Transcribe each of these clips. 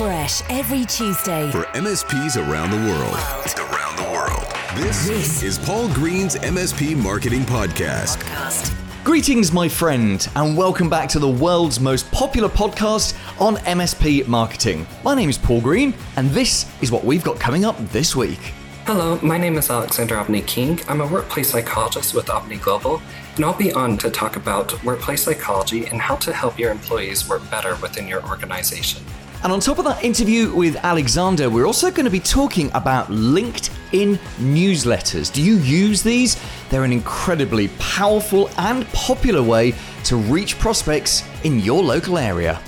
Fresh every Tuesday. for MSPs around the world. Around the world. This, This. is Paul Green's MSP Marketing Podcast. Podcast. Greetings, my friend, and welcome back to the world's most popular podcast on MSP marketing. My name is Paul Green, and this is what we've got coming up this week. Hello, my name is Alexander Abney-King. I'm a workplace psychologist with Abney Global, and I'll be on to talk about workplace psychology and how to help your employees work better within your organization. And on top of that interview with Alexander, we're also going to be talking about LinkedIn newsletters. Do you use these? They're an incredibly powerful and popular way to reach prospects in your local area.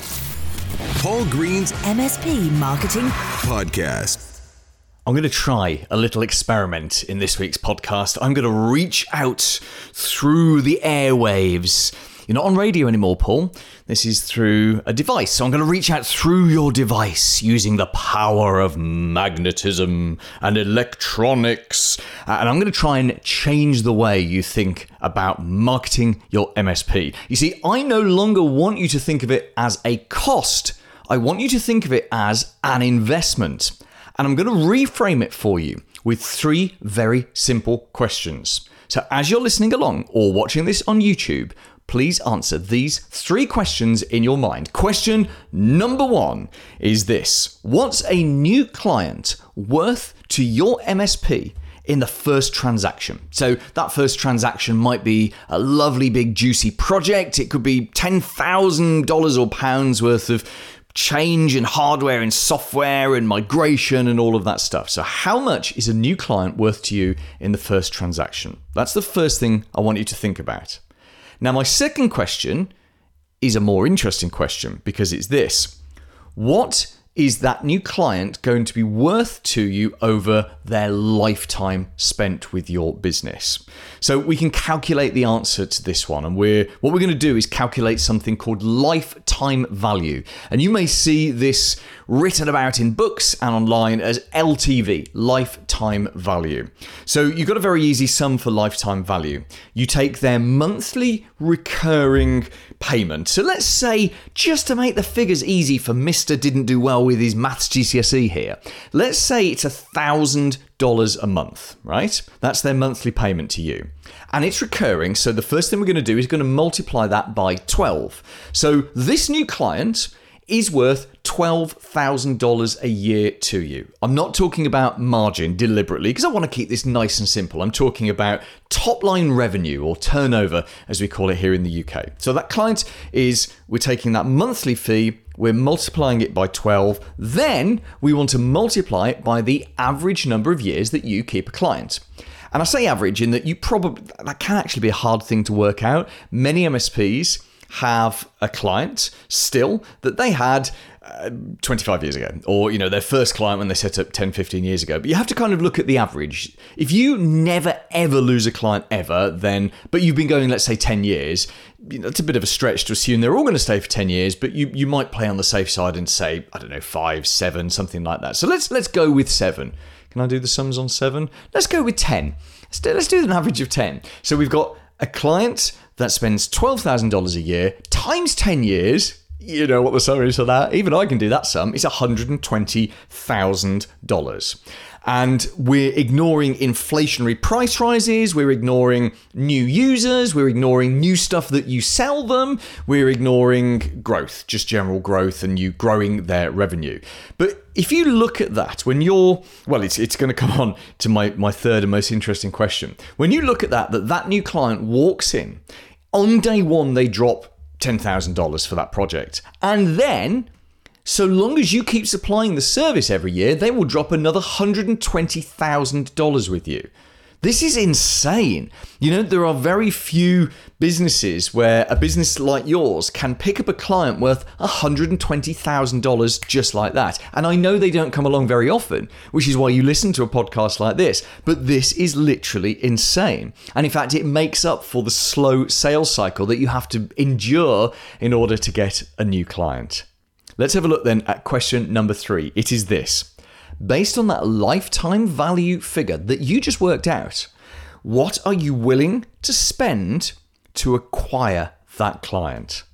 Paul Green's MSP Marketing Podcast. I'm going to try a little experiment in this week's podcast. I'm going to reach out through the airwaves. You're not on radio anymore, Paul. This is through a device. So I'm going to reach out through your device using the power of magnetism and electronics. And I'm going to try and change the way you think about marketing your MSP. You see, I no longer want you to think of it as a cost. I want you to think of it as an investment. And I'm going to reframe it for you with three very simple questions. So, as you're listening along or watching this on YouTube, please answer these three questions in your mind. Question number one is this What's a new client worth to your MSP? in the first transaction. So that first transaction might be a lovely big juicy project. It could be $10,000 or pounds worth of change in hardware and software and migration and all of that stuff. So how much is a new client worth to you in the first transaction? That's the first thing I want you to think about. Now my second question is a more interesting question because it's this. What is that new client going to be worth to you over their lifetime spent with your business? So we can calculate the answer to this one and we're what we're going to do is calculate something called lifetime value. And you may see this written about in books and online as LTV, lifetime value. So you've got a very easy sum for lifetime value. You take their monthly recurring payment. So let's say, just to make the figures easy for Mr. Didn't Do Well with his maths GCSE here, let's say it's a thousand dollars a month, right? That's their monthly payment to you. And it's recurring. So the first thing we're going to do is going to multiply that by 12. So this new client is worth $12,000 a year to you. I'm not talking about margin deliberately because I want to keep this nice and simple. I'm talking about top line revenue or turnover, as we call it here in the UK. So that client is, we're taking that monthly fee, we're multiplying it by 12, then we want to multiply it by the average number of years that you keep a client. And I say average in that you probably, that can actually be a hard thing to work out. Many MSPs have a client still that they had uh, 25 years ago or you know their first client when they set up 10 15 years ago. But you have to kind of look at the average. If you never ever lose a client ever then but you've been going let's say 10 years you know, it's a bit of a stretch to assume they're all going to stay for 10 years but you you might play on the safe side and say i don't know 5 7 something like that. So let's let's go with 7 can i do the sums on 7 let's go with 10 let's do, let's do an average of 10 so we've got a client that spends $12,000 a year times 10 years. You know what the sum is for that? Even I can do that sum. It's $120,000. And we're ignoring inflationary price rises, we're ignoring new users, we're ignoring new stuff that you sell them, we're ignoring growth, just general growth and you growing their revenue. But if you look at that, when you're, well, it's, it's going to come on to my, my third and most interesting question. When you look at that, that that new client walks in, on day one, they drop $10,000 for that project. And then, so long as you keep supplying the service every year, they will drop another $120,000 with you. This is insane. You know, there are very few businesses where a business like yours can pick up a client worth $120,000 just like that. And I know they don't come along very often, which is why you listen to a podcast like this. But this is literally insane. And in fact, it makes up for the slow sales cycle that you have to endure in order to get a new client. Let's have a look then at question number three. It is this based on that lifetime value figure that you just worked out, what are you willing to spend to acquire that client?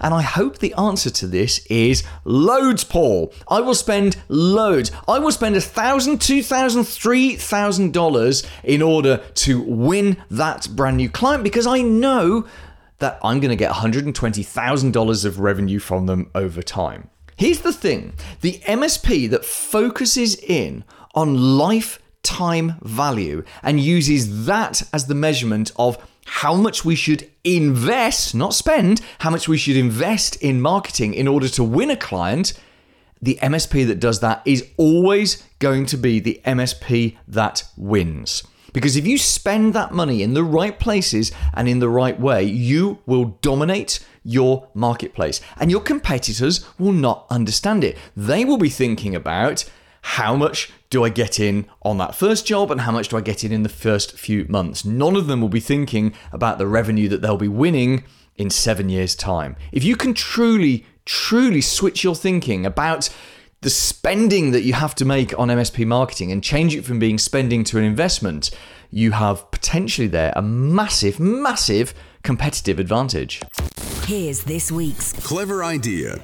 And I hope the answer to this is loads, Paul. I will spend loads. I will spend a thousand, two thousand, three thousand dollars in order to win that brand new client because I know that I'm going to get $120,000 of revenue from them over time. Here's the thing the MSP that focuses in on lifetime value and uses that as the measurement of how much we should invest, not spend, how much we should invest in marketing in order to win a client, the MSP that does that is always going to be the MSP that wins. Because if you spend that money in the right places and in the right way, you will dominate your marketplace and your competitors will not understand it. They will be thinking about how much do I get in on that first job and how much do I get in in the first few months? None of them will be thinking about the revenue that they'll be winning in seven years' time. If you can truly, truly switch your thinking about the spending that you have to make on MSP marketing and change it from being spending to an investment, you have potentially there a massive, massive competitive advantage. Here's this week's Clever idea.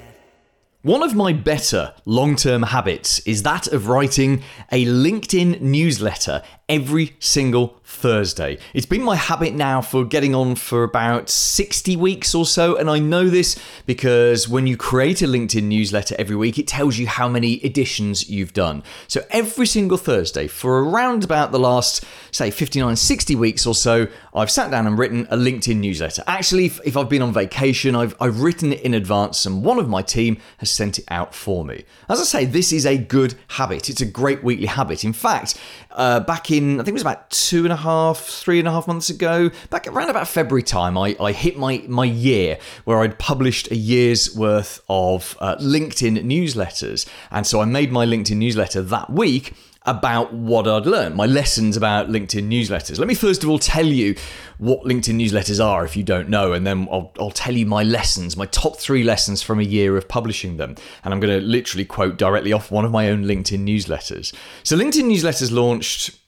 One of my better long term habits is that of writing a LinkedIn newsletter every single Thursday. It's been my habit now for getting on for about 60 weeks or so, and I know this because when you create a LinkedIn newsletter every week, it tells you how many editions you've done. So every single Thursday for around about the last, say, 59, 60 weeks or so, I've sat down and written a LinkedIn newsletter. Actually, if, if I've been on vacation, I've, I've written it in advance, and one of my team has sent it out for me. As I say, this is a good habit. It's a great weekly habit. In fact, uh, back in, I think it was about two and a half, three and a half months ago, back around about February time, I, I hit my, my year where I'd published a year's worth of uh, LinkedIn newsletters. And so I made my LinkedIn newsletter that week about what I'd learned, my lessons about LinkedIn newsletters. Let me first of all tell you what LinkedIn newsletters are if you don't know, and then I'll, I'll tell you my lessons, my top three lessons from a year of publishing them. And I'm going to literally quote directly off one of my own LinkedIn newsletters. So, LinkedIn newsletters launched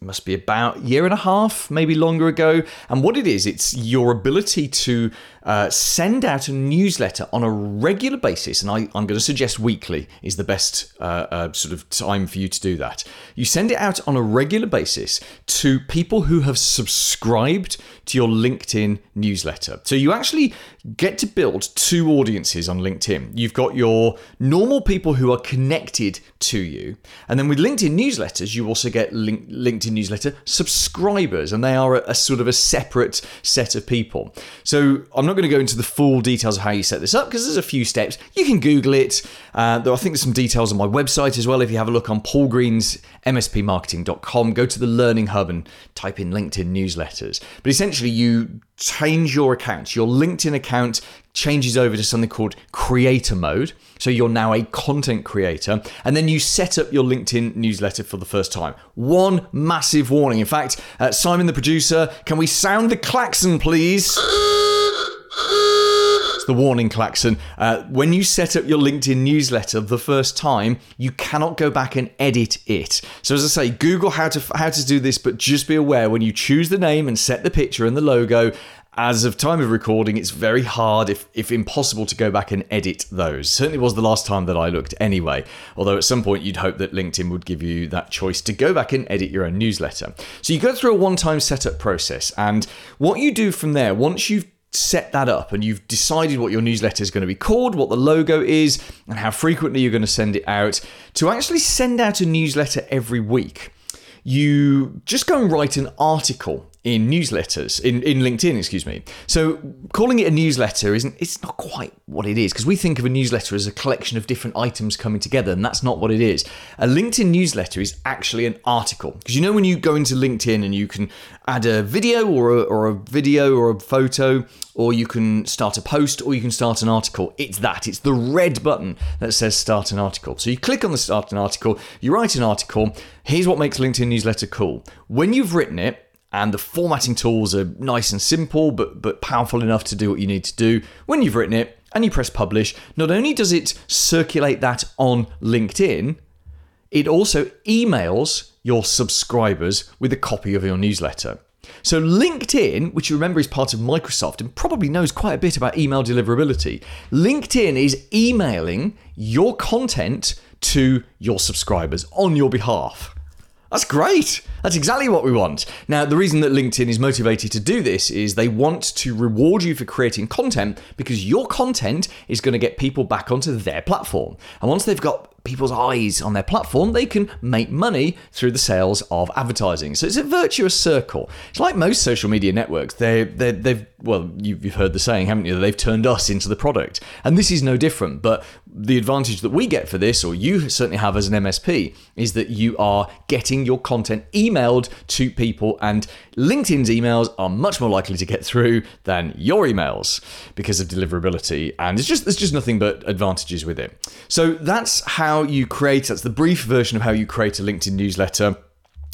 must be about a year and a half, maybe longer ago. And what it is, it's your ability to uh, send out a newsletter on a regular basis. And I, am going to suggest weekly is the best uh, uh, sort of time for you to do that. You send it out on a regular basis to people who have subscribed to your LinkedIn newsletter. So you actually get to build two audiences on LinkedIn. You've got your normal people who are connected to you. And then with LinkedIn newsletters, you also get link- LinkedIn newsletter subscribers, and they are a, a sort of a separate set of people. So I'm not going to go into the full details of how you set this up because there's a few steps. You can Google it. Uh, there, I think there's some details on my website as well. If you have a look on Paul Green's mspmarketing.com, go to the Learning Hub and type in LinkedIn newsletters. But essentially, you change your account. Your LinkedIn account changes over to something called creator mode. So you're now a content creator. And then you set up your LinkedIn newsletter for the first time. One massive warning. In fact, uh, Simon, the producer, can we sound the klaxon, please? The warning klaxon. Uh, when you set up your LinkedIn newsletter the first time, you cannot go back and edit it. So as I say, Google how to how to do this, but just be aware when you choose the name and set the picture and the logo. As of time of recording, it's very hard, if, if impossible, to go back and edit those. Certainly was the last time that I looked anyway. Although at some point you'd hope that LinkedIn would give you that choice to go back and edit your own newsletter. So you go through a one time setup process. And what you do from there, once you've set that up and you've decided what your newsletter is going to be called, what the logo is, and how frequently you're going to send it out, to actually send out a newsletter every week, you just go and write an article in newsletters in, in linkedin excuse me. So calling it a newsletter isn't it's not quite what it is because we think of a newsletter as a collection of different items coming together and that's not what it is. A linkedin newsletter is actually an article because you know when you go into linkedin and you can add a video or a, or a video or a photo or you can start a post or you can start an article it's that it's the red button that says start an article. So you click on the start an article you write an article here's what makes linkedin newsletter cool. When you've written it and the formatting tools are nice and simple but but powerful enough to do what you need to do when you've written it and you press publish not only does it circulate that on linkedin it also emails your subscribers with a copy of your newsletter So, LinkedIn, which you remember is part of Microsoft and probably knows quite a bit about email deliverability, LinkedIn is emailing your content to your subscribers on your behalf. That's great. That's exactly what we want. Now, the reason that LinkedIn is motivated to do this is they want to reward you for creating content because your content is going to get people back onto their platform. And once they've got people's eyes on their platform, they can make money through the sales of advertising. So it's a virtuous circle. It's like most social media networks. They, they, they've, well, you've, you've heard the saying, haven't you? They've turned us into the product. And this is no different. But the advantage that we get for this, or you certainly have as an MSP, is that you are getting your content emailed to people, and LinkedIn's emails are much more likely to get through than your emails because of deliverability. And it's just there's just nothing but advantages with it. So that's how you create. That's the brief version of how you create a LinkedIn newsletter.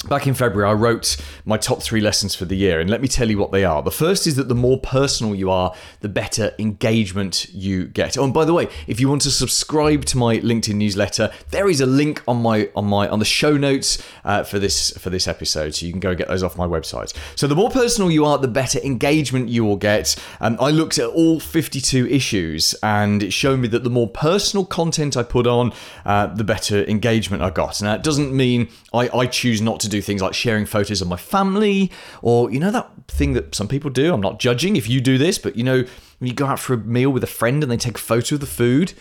Back in February, I wrote my top three lessons for the year, and let me tell you what they are. The first is that the more personal you are, the better engagement you get. Oh, and by the way, if you want to subscribe to my LinkedIn newsletter, there is a link on my on my on the show notes uh, for this for this episode, so you can go and get those off my website. So the more personal you are, the better engagement you will get. And I looked at all 52 issues, and it showed me that the more personal content I put on, uh, the better engagement I got. Now, it doesn't mean I, I choose not to do things like sharing photos of my family or, you know, that thing that some people do. I'm not judging if you do this, but, you know, when you go out for a meal with a friend and they take a photo of the food,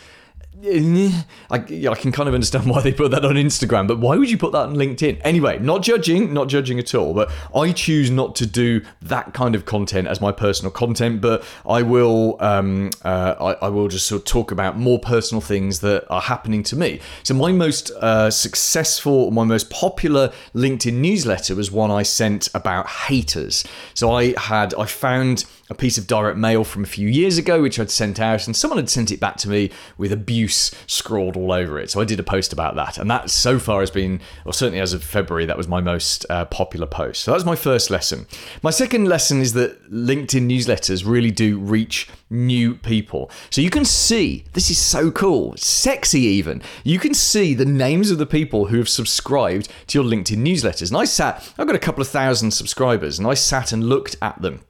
I, can kind of understand why they put that on Instagram, but why would you put that on LinkedIn? Anyway, not judging, not judging at all, but I choose not to do that kind of content as my personal content, but I will, um, uh, I, I, will just sort of talk about more personal things that are happening to me. So my most uh, successful, my most popular LinkedIn newsletter was one I sent about haters. So I had, I found a piece of direct mail from a few years ago, which I'd sent out, and someone had sent it back to me with abuse scrawled all over it. So I did a post about that, and that so far has been, or certainly as of February, that was my most uh, popular post. So that was my first lesson. My second lesson is that LinkedIn newsletters really do reach new people. So you can see, this is so cool, sexy even. You can see the names of the people who have subscribed to your LinkedIn newsletters. And I sat, I've got a couple of thousand subscribers, and I sat and looked at them.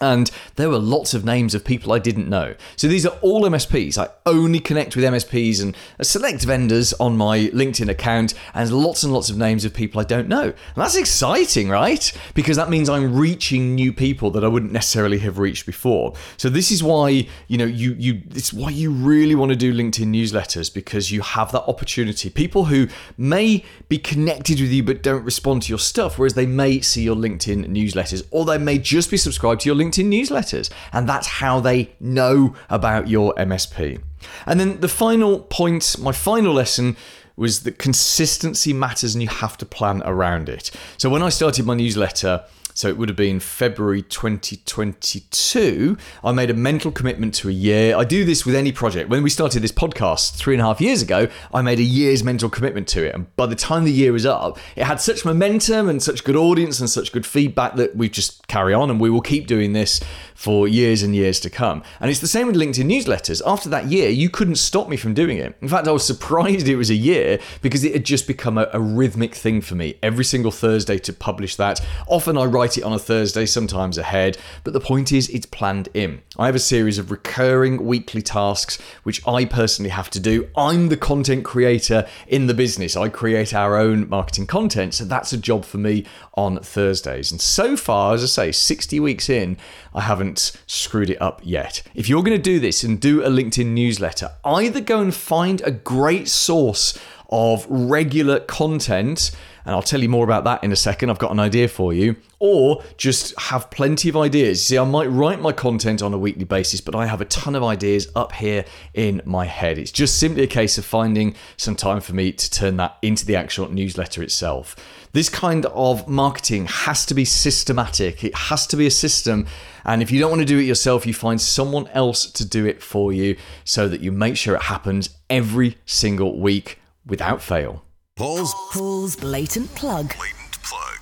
And there were lots of names of people I didn't know. So these are all MSPs. I only connect with MSPs and select vendors on my LinkedIn account, and lots and lots of names of people I don't know. And that's exciting, right? Because that means I'm reaching new people that I wouldn't necessarily have reached before. So this is why, you know, you you it's why you really want to do LinkedIn newsletters because you have that opportunity. People who may be connected with you but don't respond to your stuff, whereas they may see your LinkedIn newsletters, or they may just be subscribed to your LinkedIn LinkedIn newsletters. And that's how they know about your MSP. And then the final point, my final lesson was that consistency matters and you have to plan around it. So when I started my newsletter, so it would have been February 2022. I made a mental commitment to a year. I do this with any project. When we started this podcast three and a half years ago, I made a year's mental commitment to it. And by the time the year was up, it had such momentum and such good audience and such good feedback that we just carry on and we will keep doing this for years and years to come. And it's the same with LinkedIn newsletters. After that year, you couldn't stop me from doing it. In fact, I was surprised it was a year because it had just become a, a rhythmic thing for me every single Thursday to publish that. Often I write it on a Thursday, sometimes ahead, but the point is it's planned in. I have a series of recurring weekly tasks which I personally have to do. I'm the content creator in the business. I create our own marketing content, so that's a job for me on Thursdays. And so far, as I say, 60 weeks in, I haven't screwed it up yet. If you're going to do this and do a LinkedIn newsletter, either go and find a great source of regular content and I'll tell you more about that in a second. I've got an idea for you. Or just have plenty of ideas. See, I might write my content on a weekly basis, but I have a ton of ideas up here in my head. It's just simply a case of finding some time for me to turn that into the actual newsletter itself. This kind of marketing has to be systematic, it has to be a system. And if you don't want to do it yourself, you find someone else to do it for you so that you make sure it happens every single week without fail. Paul's Paul's blatant plug. blatant plug.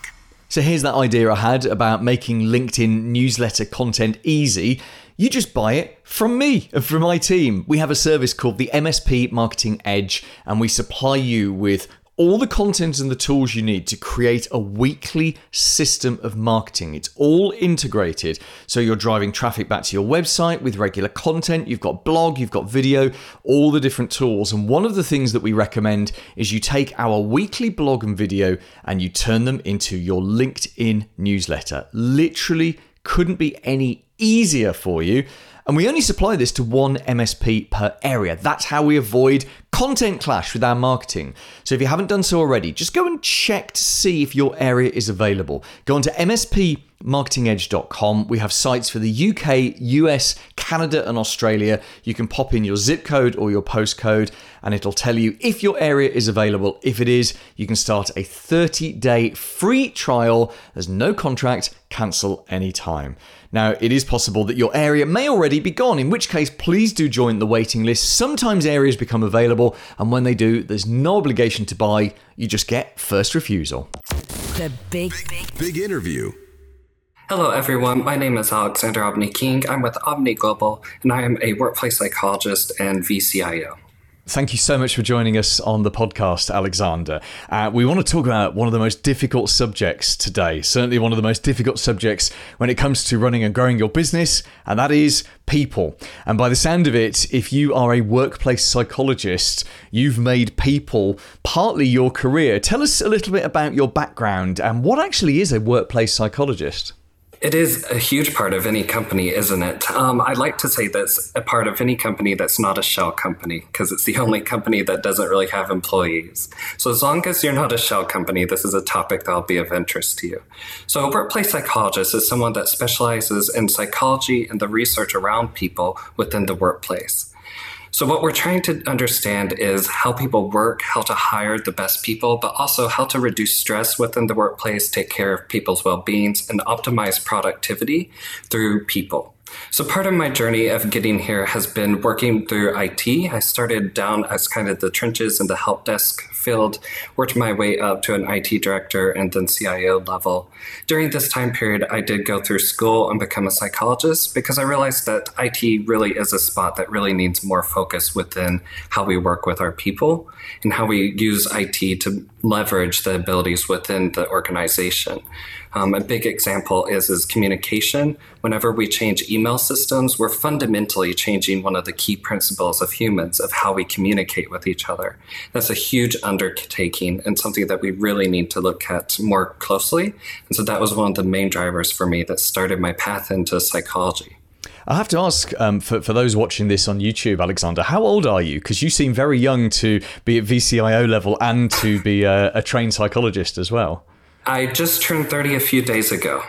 So here's that idea I had about making LinkedIn newsletter content easy. You just buy it from me and from my team. We have a service called the MSP Marketing Edge, and we supply you with all the content and the tools you need to create a weekly system of marketing. It's all integrated. So you're driving traffic back to your website with regular content. You've got blog, you've got video, all the different tools. And one of the things that we recommend is you take our weekly blog and video and you turn them into your LinkedIn newsletter. Literally couldn't be any easier for you. And we only supply this to one MSP per area. That's how we avoid content clash with our marketing. So if you haven't done so already, just go and check to see if your area is available. Go on to mspmarketingedge.com. We have sites for the UK, US, Canada, and Australia. You can pop in your zip code or your postcode, and it'll tell you if your area is available. If it is, you can start a 30 day free trial. There's no contract, cancel anytime. Now, it is possible that your area may already be gone, in which case, please do join the waiting list. Sometimes areas become available, and when they do, there's no obligation to buy, you just get first refusal. The big, big, Big interview. Hello, everyone. My name is Alexander Abney-King. I'm with Abney Global, and I am a workplace psychologist and VCIO. Thank you so much for joining us on the podcast, Alexander. Uh, we want to talk about one of the most difficult subjects today, certainly one of the most difficult subjects when it comes to running and growing your business, and that is people. And by the sound of it, if you are a workplace psychologist, you've made people partly your career. Tell us a little bit about your background and what actually is a workplace psychologist. It is a huge part of any company, isn't it? Um, I like to say that's a part of any company that's not a shell company because it's the only company that doesn't really have employees. So, as long as you're not a shell company, this is a topic that'll be of interest to you. So, a workplace psychologist is someone that specializes in psychology and the research around people within the workplace. So, what we're trying to understand is how people work, how to hire the best people, but also how to reduce stress within the workplace, take care of people's well beings, and optimize productivity through people. So, part of my journey of getting here has been working through IT. I started down as kind of the trenches in the help desk field, worked my way up to an IT director and then CIO level. During this time period, I did go through school and become a psychologist because I realized that IT really is a spot that really needs more focus within how we work with our people and how we use IT to leverage the abilities within the organization. Um, a big example is is communication. Whenever we change email systems, we're fundamentally changing one of the key principles of humans of how we communicate with each other. That's a huge undertaking and something that we really need to look at more closely. And so that was one of the main drivers for me that started my path into psychology. I have to ask um, for, for those watching this on YouTube, Alexander, how old are you? Because you seem very young to be at VCIO level and to be a, a trained psychologist as well. I just turned 30 a few days ago.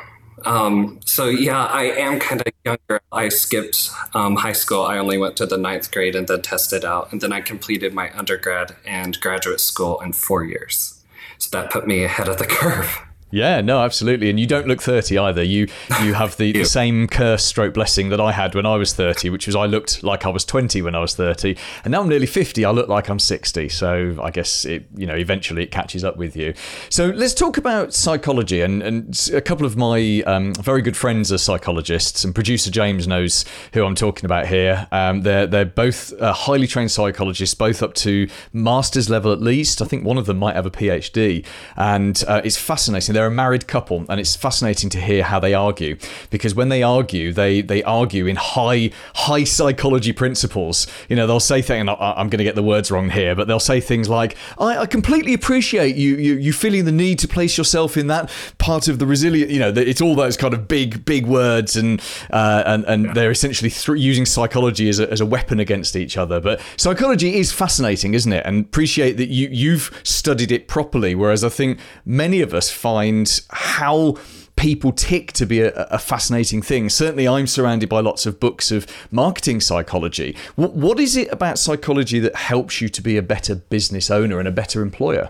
Um, so yeah, I am kind of younger. I skipped um, high school. I only went to the ninth grade and then tested out, and then I completed my undergrad and graduate school in four years. So that put me ahead of the curve. Yeah, no, absolutely. And you don't look 30 either. You you have the, the same curse stroke blessing that I had when I was 30, which was I looked like I was 20 when I was 30. And now I'm nearly 50, I look like I'm 60. So I guess it, you know, eventually it catches up with you. So let's talk about psychology. And, and a couple of my um, very good friends are psychologists, and producer James knows who I'm talking about here. Um, they're, they're both uh, highly trained psychologists, both up to master's level at least. I think one of them might have a PhD. And uh, it's fascinating they're a married couple, and it's fascinating to hear how they argue because when they argue, they they argue in high high psychology principles. You know, they'll say things. I'm going to get the words wrong here, but they'll say things like, "I, I completely appreciate you, you you feeling the need to place yourself in that part of the resilient." You know, it's all those kind of big big words, and uh, and and yeah. they're essentially th- using psychology as a, as a weapon against each other. But psychology is fascinating, isn't it? And appreciate that you you've studied it properly, whereas I think many of us find find how people tick to be a, a, fascinating thing. Certainly, I'm surrounded by lots of books of marketing psychology. What, what is it about psychology that helps you to be a better business owner and a better employer?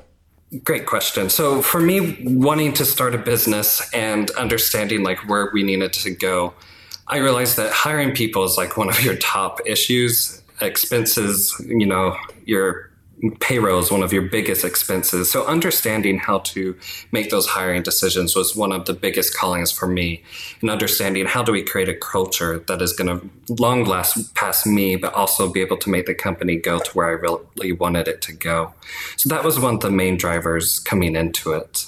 Great question. So, for me, wanting to start a business and understanding like where we needed to go, I realized that hiring people is like one of your top issues. Expenses, you know, your payroll is one of your biggest expenses. So understanding how to make those hiring decisions was one of the biggest callings for me. And understanding how do we create a culture that is going to long last past me, but also be able to make the company go to where I really wanted it to go. So that was one of the main drivers coming into it.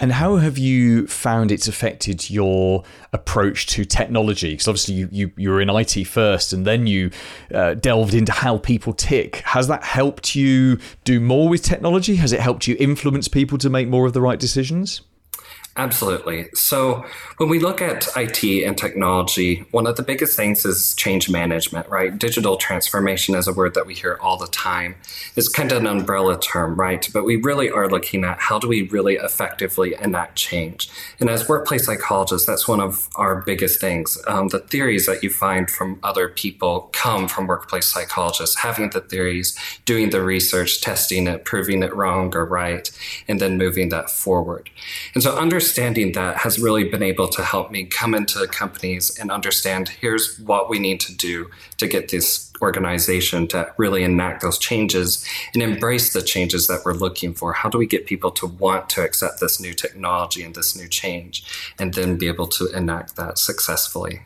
And how have you found it's affected your approach to technology? Because obviously you, you, you were in IT first and then you uh, delved into how people tick. Has that helped you do more with technology? Has it helped you influence people to make more of the right decisions? Absolutely. So when we look at IT and technology, one of the biggest things is change management, right? Digital transformation is a word that we hear all the time. It's kind of an umbrella term, right? But we really are looking at how do we really effectively enact change. And as workplace psychologists, that's one of our biggest things. Um, the theories that you find from other people come from workplace psychologists, having the theories, doing the research, testing it, proving it wrong or right, and then moving that forward. And so understanding understanding that has really been able to help me come into companies and understand here's what we need to do to get this organization to really enact those changes and embrace the changes that we're looking for. How do we get people to want to accept this new technology and this new change and then be able to enact that successfully?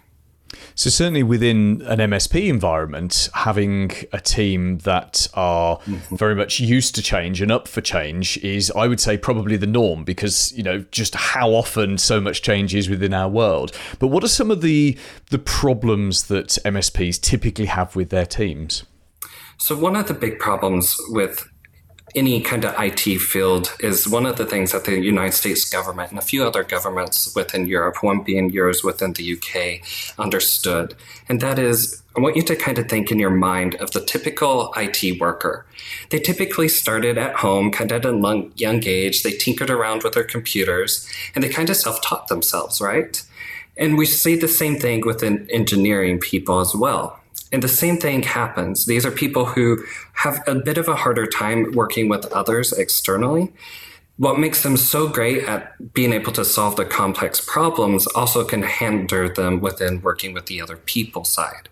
So certainly within an MSP environment, having a team that are mm-hmm. very much used to change and up for change is, I would say, probably the norm because you know just how often so much change is within our world. But what are some of the the problems that MSPs typically have with their teams? So one of the big problems with any kind of IT field is one of the things that the United States government and a few other governments within Europe, one being yours within the UK, understood. And that is, I want you to kind of think in your mind of the typical IT worker. They typically started at home, kind of at a young age. They tinkered around with their computers and they kind of self taught themselves, right? And we see the same thing within engineering people as well and the same thing happens. These are people who have a bit of a harder time working with others externally. What makes them so great at being able to solve the complex problems also can hinder them within working with the other people side.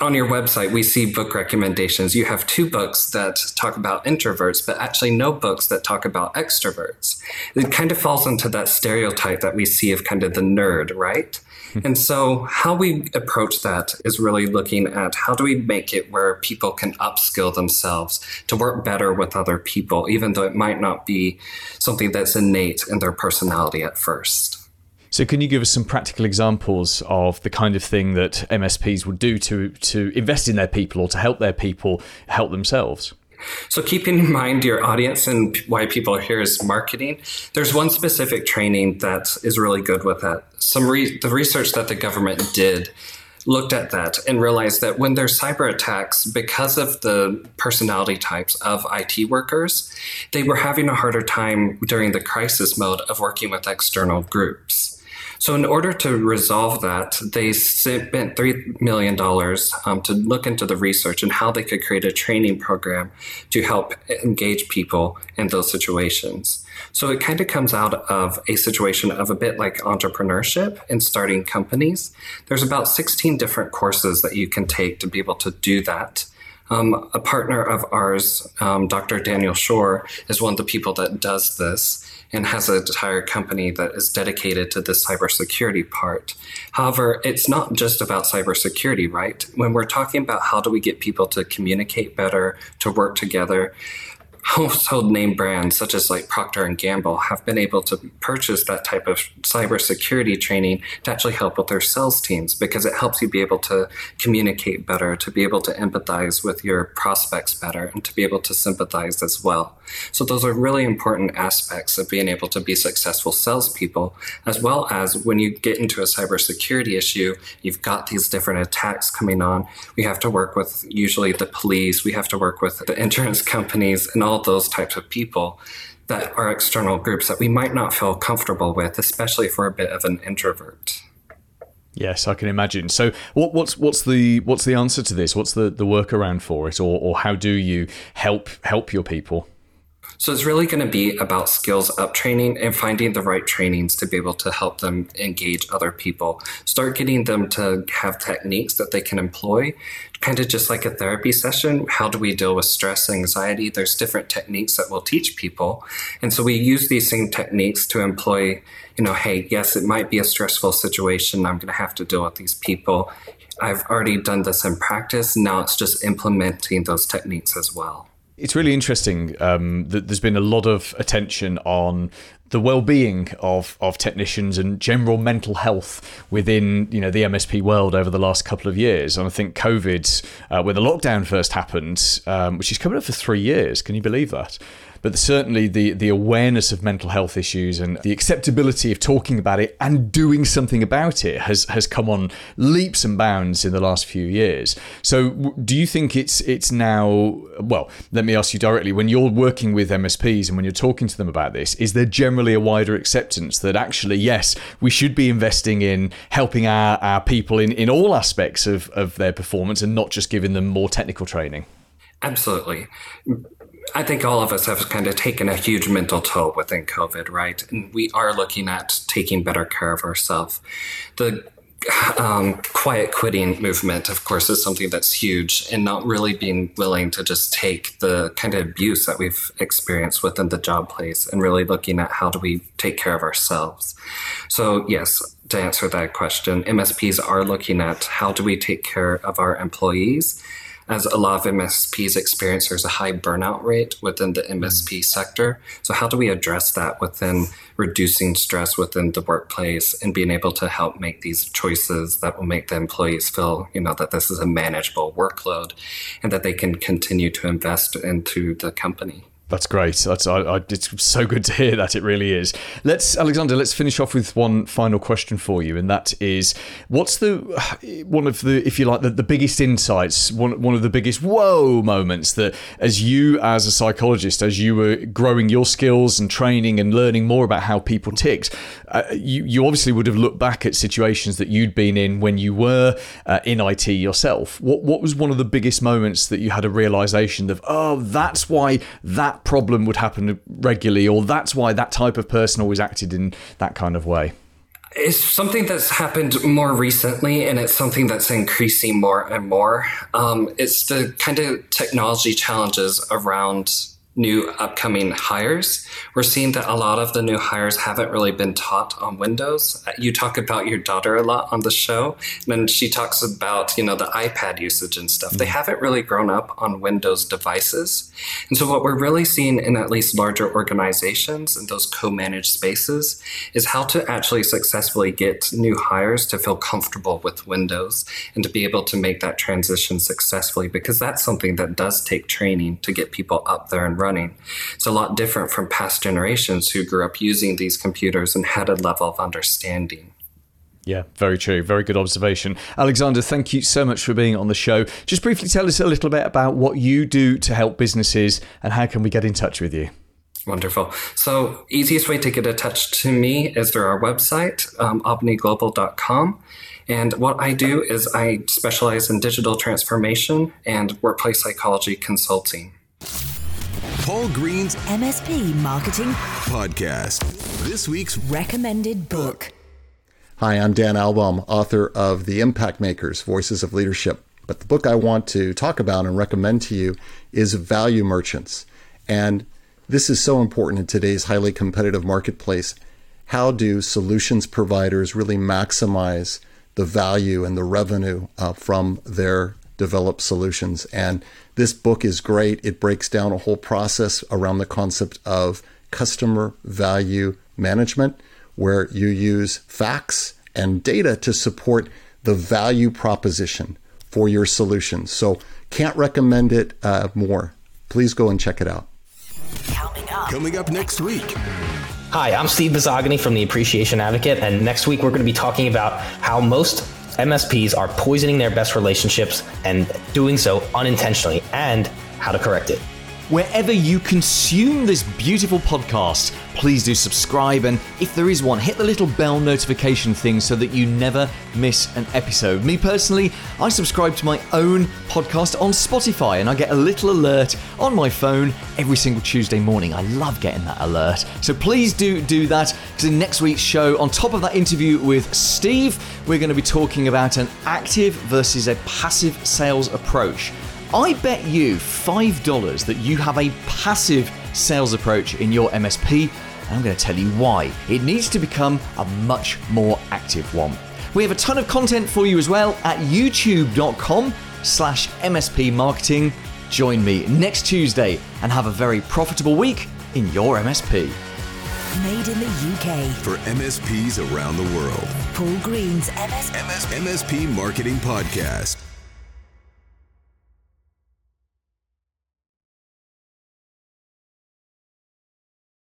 On your website, we see book recommendations. You have two books that talk about introverts, but actually no books that talk about extroverts. It kind of falls into that stereotype that we see of kind of the nerd, right? and so, how we approach that is really looking at how do we make it where people can upskill themselves to work better with other people, even though it might not be something that's innate in their personality at first. So, can you give us some practical examples of the kind of thing that MSPs would do to to invest in their people or to help their people help themselves? So, keeping in mind your audience and why people are here is marketing, there's one specific training that is really good with that. Some re- the research that the government did looked at that and realized that when there's cyber attacks, because of the personality types of IT workers, they were having a harder time during the crisis mode of working with external groups. So, in order to resolve that, they spent $3 million um, to look into the research and how they could create a training program to help engage people in those situations. So, it kind of comes out of a situation of a bit like entrepreneurship and starting companies. There's about 16 different courses that you can take to be able to do that. Um, a partner of ours, um, Dr. Daniel Shore, is one of the people that does this and has an entire company that is dedicated to the cybersecurity part. However, it's not just about cybersecurity, right? When we're talking about how do we get people to communicate better, to work together, household name brands such as like Procter and Gamble have been able to purchase that type of cybersecurity training to actually help with their sales teams because it helps you be able to communicate better, to be able to empathize with your prospects better, and to be able to sympathize as well. So those are really important aspects of being able to be successful salespeople, as well as when you get into a cybersecurity issue, you've got these different attacks coming on. We have to work with usually the police, we have to work with the insurance companies and all those types of people that are external groups that we might not feel comfortable with, especially for a bit of an introvert. Yes, I can imagine. So, what, what's what's the what's the answer to this? What's the the workaround for it, or or how do you help help your people? So it's really going to be about skills up training and finding the right trainings to be able to help them engage other people. Start getting them to have techniques that they can employ, kind of just like a therapy session. How do we deal with stress, anxiety? There's different techniques that we'll teach people. And so we use these same techniques to employ, you know, hey, yes, it might be a stressful situation. I'm going to have to deal with these people. I've already done this in practice. Now it's just implementing those techniques as well. It's really interesting um, that there's been a lot of attention on the well-being of of technicians and general mental health within you know the MSP world over the last couple of years. And I think COVID, uh, when the lockdown first happened, um, which is coming up for three years, can you believe that? But certainly the the awareness of mental health issues and the acceptability of talking about it and doing something about it has has come on leaps and bounds in the last few years. So do you think it's it's now well, let me ask you directly when you're working with MSPs and when you're talking to them about this, is there generally a wider acceptance that actually yes, we should be investing in helping our, our people in, in all aspects of, of their performance and not just giving them more technical training? Absolutely. I think all of us have kind of taken a huge mental toll within COVID, right? And we are looking at taking better care of ourselves. The um, quiet quitting movement, of course, is something that's huge, and not really being willing to just take the kind of abuse that we've experienced within the job place and really looking at how do we take care of ourselves. So, yes, to answer that question, MSPs are looking at how do we take care of our employees as a lot of MSPs experience, there's a high burnout rate within the MSP mm. sector. So, how do we address that within reducing stress within the workplace and being able to help make these choices that will make the employees feel, you know, that this is a manageable workload and that they can continue to invest into the company? That's great. That's I, I, it's so good to hear that. It really is. Let's Alexander. Let's finish off with one final question for you, and that is, what's the one of the, if you like, the, the biggest insights, one one of the biggest whoa moments that, as you as a psychologist, as you were growing your skills and training and learning more about how people ticked, uh, you you obviously would have looked back at situations that you'd been in when you were uh, in IT yourself. What what was one of the biggest moments that you had a realization of, oh, that's why that problem would happen regularly, or that's why that type of person always acted in that kind of way? It's something that's happened more recently, and it's something that's increasing more and more. Um, it's the kind of technology challenges around new upcoming hires. We're seeing that a lot of the new hires haven't really been taught on Windows. You talk about your daughter a lot on the show, and she talks about, you know, the iPad usage and stuff. Mm-hmm. They haven't really grown up on Windows devices. And so what we're really seeing in at least larger organizations and those co-managed spaces is how to actually successfully get new hires to feel comfortable with Windows and to be able to make that transition successfully because that's something that does take training to get people up there and running. It's a lot different from past generations who grew up using these computers and had a level of understanding. Yeah, very true. Very good observation. Alexander, thank you so much for being on the show. Just briefly tell us a little bit about what you do to help businesses and how can we get in touch with you? Wonderful. So, easiest way to get in touch to me is through our website, um, abneyglobal.com. And what I do is I specialize in digital transformation and workplace psychology consulting. Paul Green's MSP Marketing Podcast. This week's recommended book. Hi, I'm Dan Albom, author of The Impact Makers Voices of Leadership. But the book I want to talk about and recommend to you is Value Merchants. And this is so important in today's highly competitive marketplace. How do solutions providers really maximize the value and the revenue uh, from their developed solutions? And this book is great. It breaks down a whole process around the concept of customer value management, where you use facts and data to support the value proposition for your solutions. So, can't recommend it uh, more. Please go and check it out. Coming up. Coming up next week. Hi, I'm Steve Mazzagani from the Appreciation Advocate, and next week we're going to be talking about how most MSPs are poisoning their best relationships and doing so unintentionally, and how to correct it. Wherever you consume this beautiful podcast. Please do subscribe, and if there is one, hit the little bell notification thing so that you never miss an episode. Me personally, I subscribe to my own podcast on Spotify, and I get a little alert on my phone every single Tuesday morning. I love getting that alert. So please do do that, because in next week's show, on top of that interview with Steve, we're going to be talking about an active versus a passive sales approach. I bet you $5 that you have a passive sales approach in your MSP, and I'm going to tell you why. It needs to become a much more active one. We have a ton of content for you as well at youtube.com slash MSP marketing. Join me next Tuesday and have a very profitable week in your MSP. Made in the UK. For MSPs around the world. Paul Green's MS MS, MSP Marketing Podcast.